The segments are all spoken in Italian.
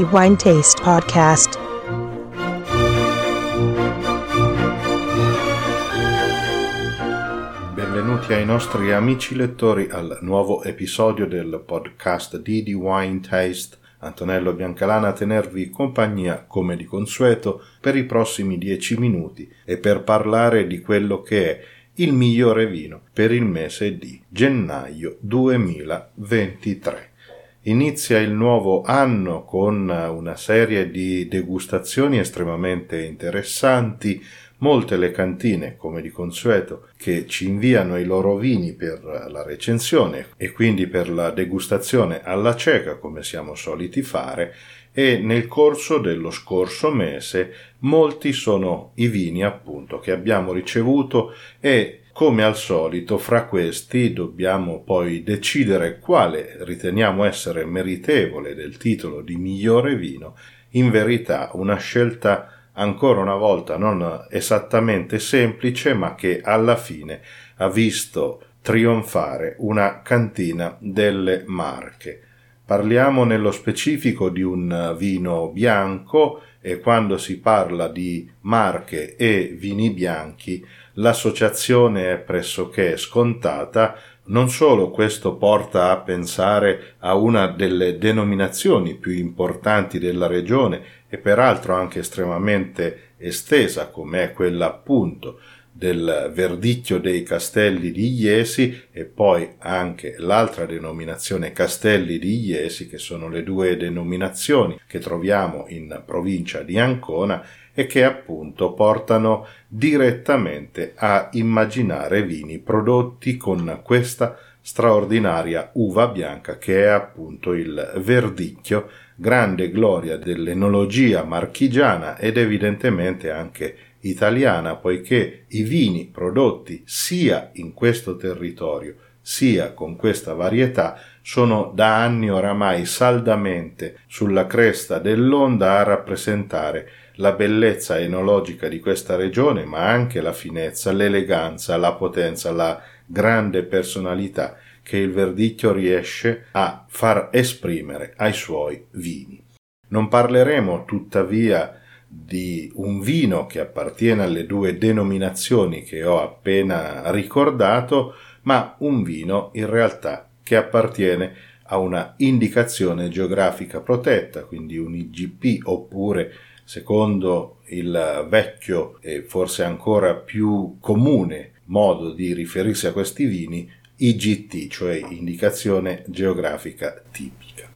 D Wine Taste Podcast. Benvenuti ai nostri amici lettori al nuovo episodio del podcast D D Wine Taste. Antonello Biancalana a tenervi compagnia come di consueto per i prossimi dieci minuti e per parlare di quello che è il migliore vino per il mese di gennaio 2023. Inizia il nuovo anno con una serie di degustazioni estremamente interessanti, molte le cantine, come di consueto, che ci inviano i loro vini per la recensione e quindi per la degustazione alla cieca, come siamo soliti fare, e nel corso dello scorso mese molti sono i vini appunto che abbiamo ricevuto e come al solito, fra questi dobbiamo poi decidere quale riteniamo essere meritevole del titolo di migliore vino. In verità, una scelta ancora una volta non esattamente semplice, ma che alla fine ha visto trionfare una cantina delle Marche. Parliamo nello specifico di un vino bianco e quando si parla di Marche e vini bianchi l'associazione è pressoché scontata, non solo questo porta a pensare a una delle denominazioni più importanti della regione e peraltro anche estremamente estesa come è quella appunto del verdicchio dei castelli di Iesi e poi anche l'altra denominazione castelli di Iesi che sono le due denominazioni che troviamo in provincia di Ancona e che appunto portano direttamente a immaginare vini prodotti con questa straordinaria uva bianca che è appunto il verdicchio, grande gloria dell'enologia marchigiana ed evidentemente anche italiana, poiché i vini prodotti sia in questo territorio sia con questa varietà sono da anni oramai saldamente sulla cresta dell'onda a rappresentare la bellezza enologica di questa regione, ma anche la finezza, l'eleganza, la potenza, la grande personalità che il verdicchio riesce a far esprimere ai suoi vini. Non parleremo tuttavia di un vino che appartiene alle due denominazioni che ho appena ricordato, ma un vino in realtà che appartiene a una indicazione geografica protetta, quindi un IGP oppure secondo il vecchio e forse ancora più comune modo di riferirsi a questi vini, IGT, cioè indicazione geografica tipica.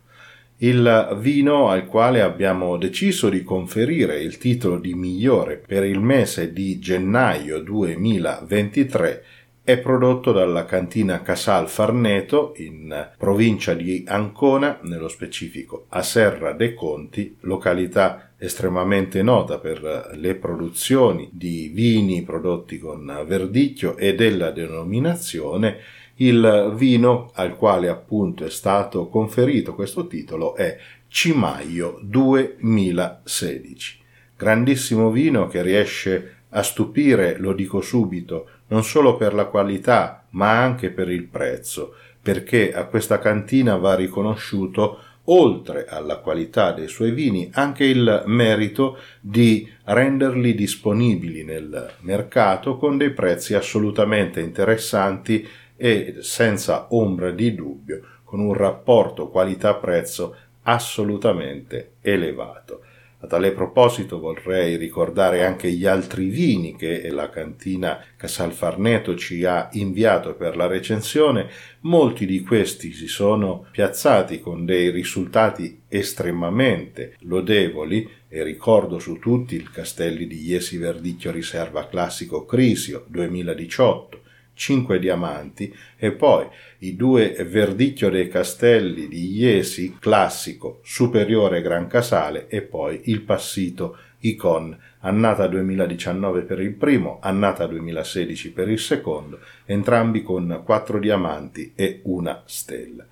Il vino al quale abbiamo deciso di conferire il titolo di migliore per il mese di gennaio 2023 è prodotto dalla cantina Casal Farneto in provincia di Ancona, nello specifico a Serra dei Conti, località estremamente nota per le produzioni di vini prodotti con verdicchio e della denominazione. Il vino al quale appunto è stato conferito questo titolo è Cimaio 2016. Grandissimo vino che riesce a stupire, lo dico subito, non solo per la qualità, ma anche per il prezzo, perché a questa cantina va riconosciuto oltre alla qualità dei suoi vini, anche il merito di renderli disponibili nel mercato con dei prezzi assolutamente interessanti e senza ombra di dubbio, con un rapporto qualità-prezzo assolutamente elevato. A tale proposito vorrei ricordare anche gli altri vini che la cantina Casalfarneto ci ha inviato per la recensione. Molti di questi si sono piazzati con dei risultati estremamente lodevoli e ricordo su tutti il Castelli di Iesi Verdicchio Riserva Classico Crisio 2018 5 diamanti e poi i due Verdicchio dei Castelli di Iesi classico superiore Gran Casale e poi il Passito Icon annata 2019 per il primo, annata 2016 per il secondo, entrambi con 4 diamanti e una stella.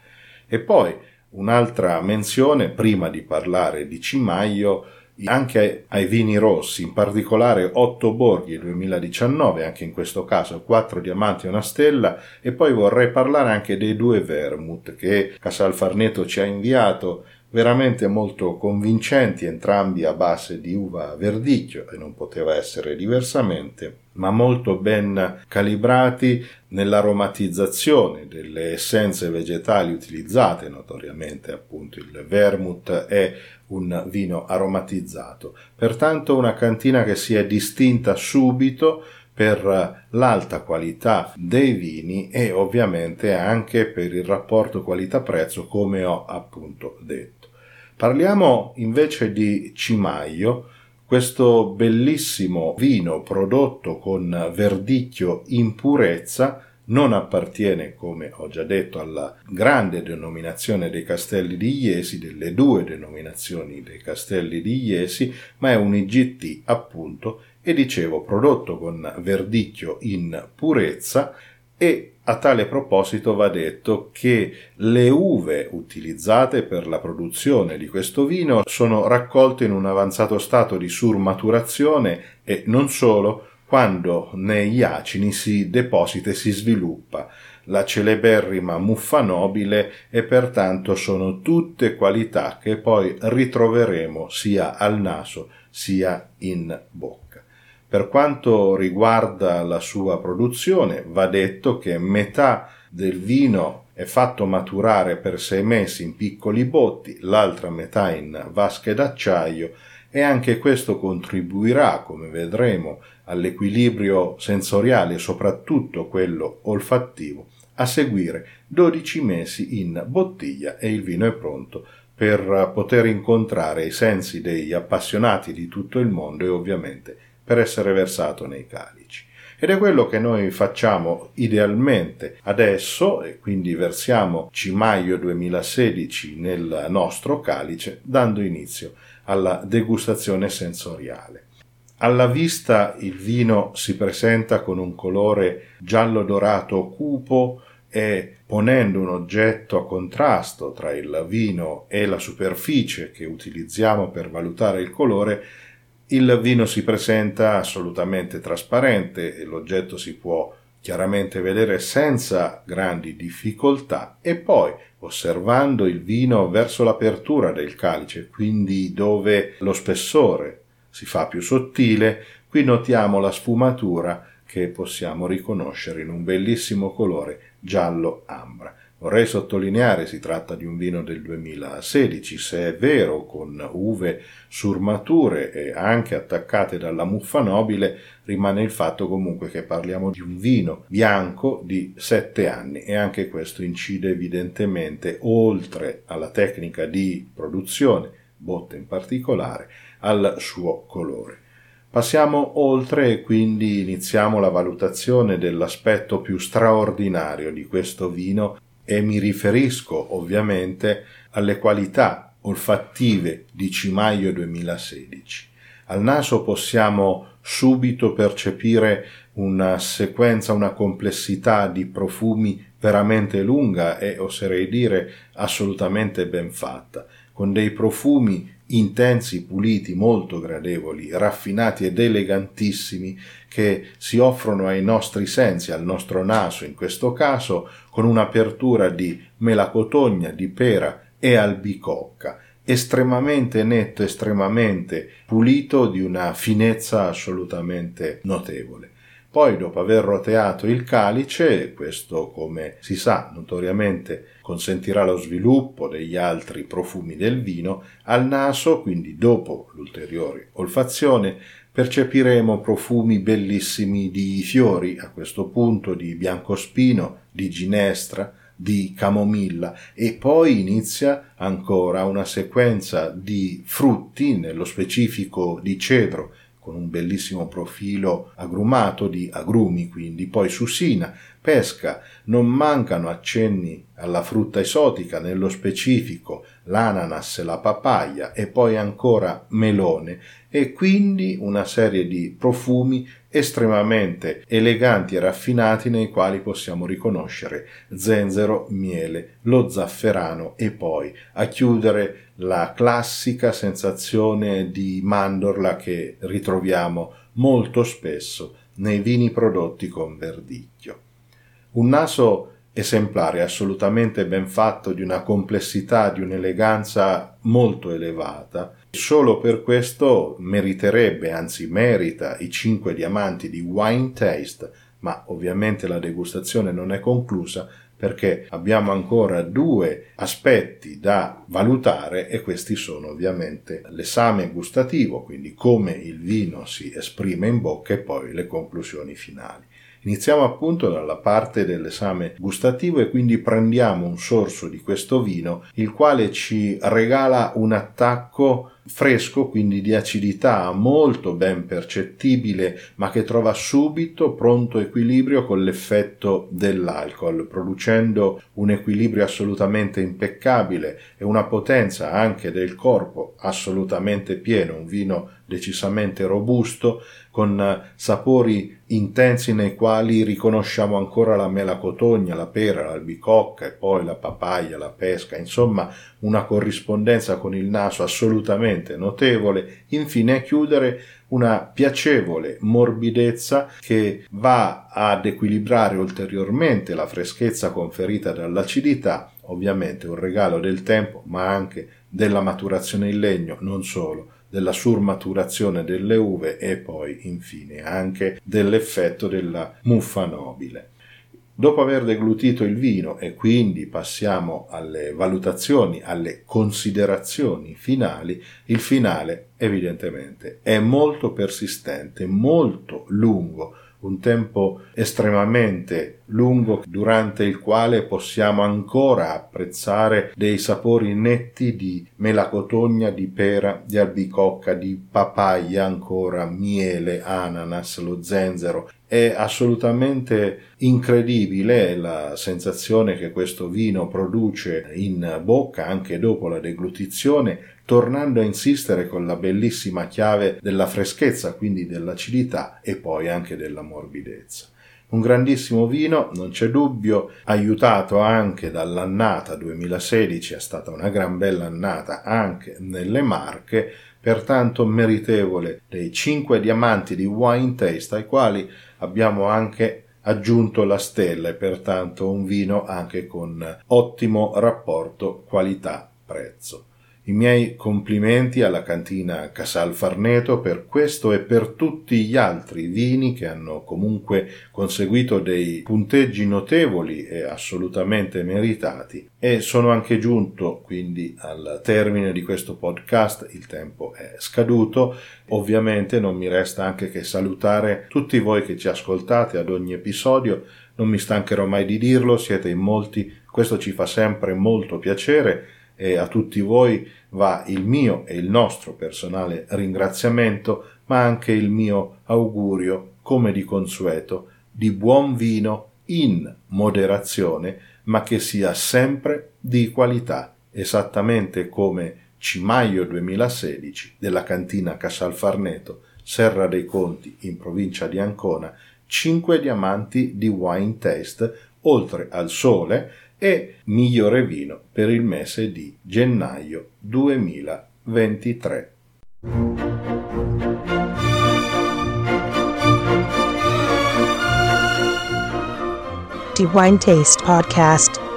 E poi un'altra menzione prima di parlare di Cimaio anche ai vini rossi, in particolare 8 Borghi 2019, anche in questo caso 4 diamanti e una stella, e poi vorrei parlare anche dei due vermouth che Casal Farneto ci ha inviato veramente molto convincenti, entrambi a base di uva verdicchio e non poteva essere diversamente, ma molto ben calibrati nell'aromatizzazione delle essenze vegetali utilizzate, notoriamente appunto il vermouth è un vino aromatizzato. Pertanto una cantina che si è distinta subito per l'alta qualità dei vini e ovviamente anche per il rapporto qualità-prezzo come ho appunto detto. Parliamo invece di Cimaio, questo bellissimo vino prodotto con verdicchio in purezza non appartiene, come ho già detto, alla grande denominazione dei castelli di Iesi, delle due denominazioni dei castelli di Iesi, ma è un IGT appunto e dicevo prodotto con verdicchio in purezza e a tale proposito va detto che le uve utilizzate per la produzione di questo vino sono raccolte in un avanzato stato di surmaturazione e non solo quando negli acini si deposita e si sviluppa la celeberrima muffa nobile e pertanto sono tutte qualità che poi ritroveremo sia al naso sia in bocca. Per quanto riguarda la sua produzione, va detto che metà del vino è fatto maturare per sei mesi in piccoli botti, l'altra metà in vasche d'acciaio e anche questo contribuirà, come vedremo, all'equilibrio sensoriale soprattutto quello olfattivo. A seguire 12 mesi in bottiglia e il vino è pronto per poter incontrare i sensi degli appassionati di tutto il mondo e ovviamente per essere versato nei calici. Ed è quello che noi facciamo idealmente adesso, e quindi versiamo Cimaio 2016 nel nostro calice, dando inizio alla degustazione sensoriale. Alla vista il vino si presenta con un colore giallo dorato cupo e ponendo un oggetto a contrasto tra il vino e la superficie che utilizziamo per valutare il colore, il vino si presenta assolutamente trasparente e l'oggetto si può chiaramente vedere senza grandi difficoltà e poi osservando il vino verso l'apertura del calice, quindi dove lo spessore si fa più sottile, qui notiamo la sfumatura che possiamo riconoscere in un bellissimo colore giallo ambra. Vorrei sottolineare si tratta di un vino del 2016, se è vero, con uve surmature e anche attaccate dalla muffa nobile, rimane il fatto comunque che parliamo di un vino bianco di 7 anni e anche questo incide evidentemente oltre alla tecnica di produzione, botte in particolare, al suo colore. Passiamo oltre e quindi iniziamo la valutazione dell'aspetto più straordinario di questo vino e mi riferisco ovviamente alle qualità olfattive di Cimaio 2016. Al naso possiamo subito percepire una sequenza, una complessità di profumi veramente lunga e oserei dire assolutamente ben fatta, con dei profumi intensi, puliti, molto gradevoli, raffinati ed elegantissimi che si offrono ai nostri sensi, al nostro naso in questo caso, con un'apertura di melacotogna, di pera e albicocca, estremamente netto, estremamente pulito, di una finezza assolutamente notevole. Poi, dopo aver roteato il calice, questo come si sa notoriamente consentirà lo sviluppo degli altri profumi del vino, al naso, quindi dopo l'ulteriore olfazione, percepiremo profumi bellissimi di fiori, a questo punto di biancospino, di ginestra, di camomilla. E poi inizia ancora una sequenza di frutti, nello specifico di cedro, con un bellissimo profilo agrumato di agrumi, quindi. Poi susina, pesca, non mancano accenni alla frutta esotica, nello specifico l'ananas, la papaya e poi ancora melone e quindi una serie di profumi estremamente eleganti e raffinati nei quali possiamo riconoscere zenzero, miele, lo zafferano e poi a chiudere la classica sensazione di mandorla che ritroviamo molto spesso nei vini prodotti con verdicchio. Un naso esemplare, assolutamente ben fatto, di una complessità, di un'eleganza molto elevata. Solo per questo meriterebbe, anzi merita, i cinque diamanti di Wine Taste, ma ovviamente la degustazione non è conclusa perché abbiamo ancora due aspetti da valutare e questi sono ovviamente l'esame gustativo, quindi come il vino si esprime in bocca e poi le conclusioni finali. Iniziamo appunto dalla parte dell'esame gustativo e quindi prendiamo un sorso di questo vino, il quale ci regala un attacco fresco, quindi di acidità molto ben percettibile, ma che trova subito pronto equilibrio con l'effetto dell'alcol, producendo un equilibrio assolutamente impeccabile e una potenza anche del corpo assolutamente pieno, un vino decisamente robusto, con sapori intensi nei quali riconosciamo ancora la melacotogna, la pera, l'albicocca e poi la papaya, la pesca, insomma una corrispondenza con il naso assolutamente notevole, infine a chiudere una piacevole morbidezza che va ad equilibrare ulteriormente la freschezza conferita dall'acidità, ovviamente un regalo del tempo, ma anche della maturazione in legno, non solo, della surmaturazione delle uve e poi infine anche dell'effetto della muffa nobile. Dopo aver deglutito il vino e quindi passiamo alle valutazioni, alle considerazioni finali, il finale evidentemente è molto persistente, molto lungo, un tempo estremamente lungo durante il quale possiamo ancora apprezzare dei sapori netti di melacotogna, di pera, di albicocca, di papaya ancora, miele, ananas, lo zenzero. È assolutamente incredibile la sensazione che questo vino produce in bocca anche dopo la deglutizione tornando a insistere con la bellissima chiave della freschezza, quindi dell'acidità e poi anche della morbidezza. Un grandissimo vino, non c'è dubbio, aiutato anche dall'annata 2016, è stata una gran bella annata anche nelle Marche, pertanto meritevole dei 5 diamanti di Wine Taste ai quali abbiamo anche aggiunto la stella e pertanto un vino anche con ottimo rapporto qualità-prezzo. I miei complimenti alla cantina Casal Farneto per questo e per tutti gli altri vini che hanno comunque conseguito dei punteggi notevoli e assolutamente meritati. E sono anche giunto quindi al termine di questo podcast, il tempo è scaduto, ovviamente non mi resta anche che salutare tutti voi che ci ascoltate ad ogni episodio, non mi stancherò mai di dirlo, siete in molti, questo ci fa sempre molto piacere e a tutti voi va il mio e il nostro personale ringraziamento, ma anche il mio augurio, come di consueto, di buon vino in moderazione, ma che sia sempre di qualità, esattamente come Cimaio 2016 della cantina Casalfarneto, Serra dei Conti in provincia di Ancona, 5 diamanti di wine taste, oltre al sole, e migliore vino per il mese di gennaio 2023. The Wine Taste Podcast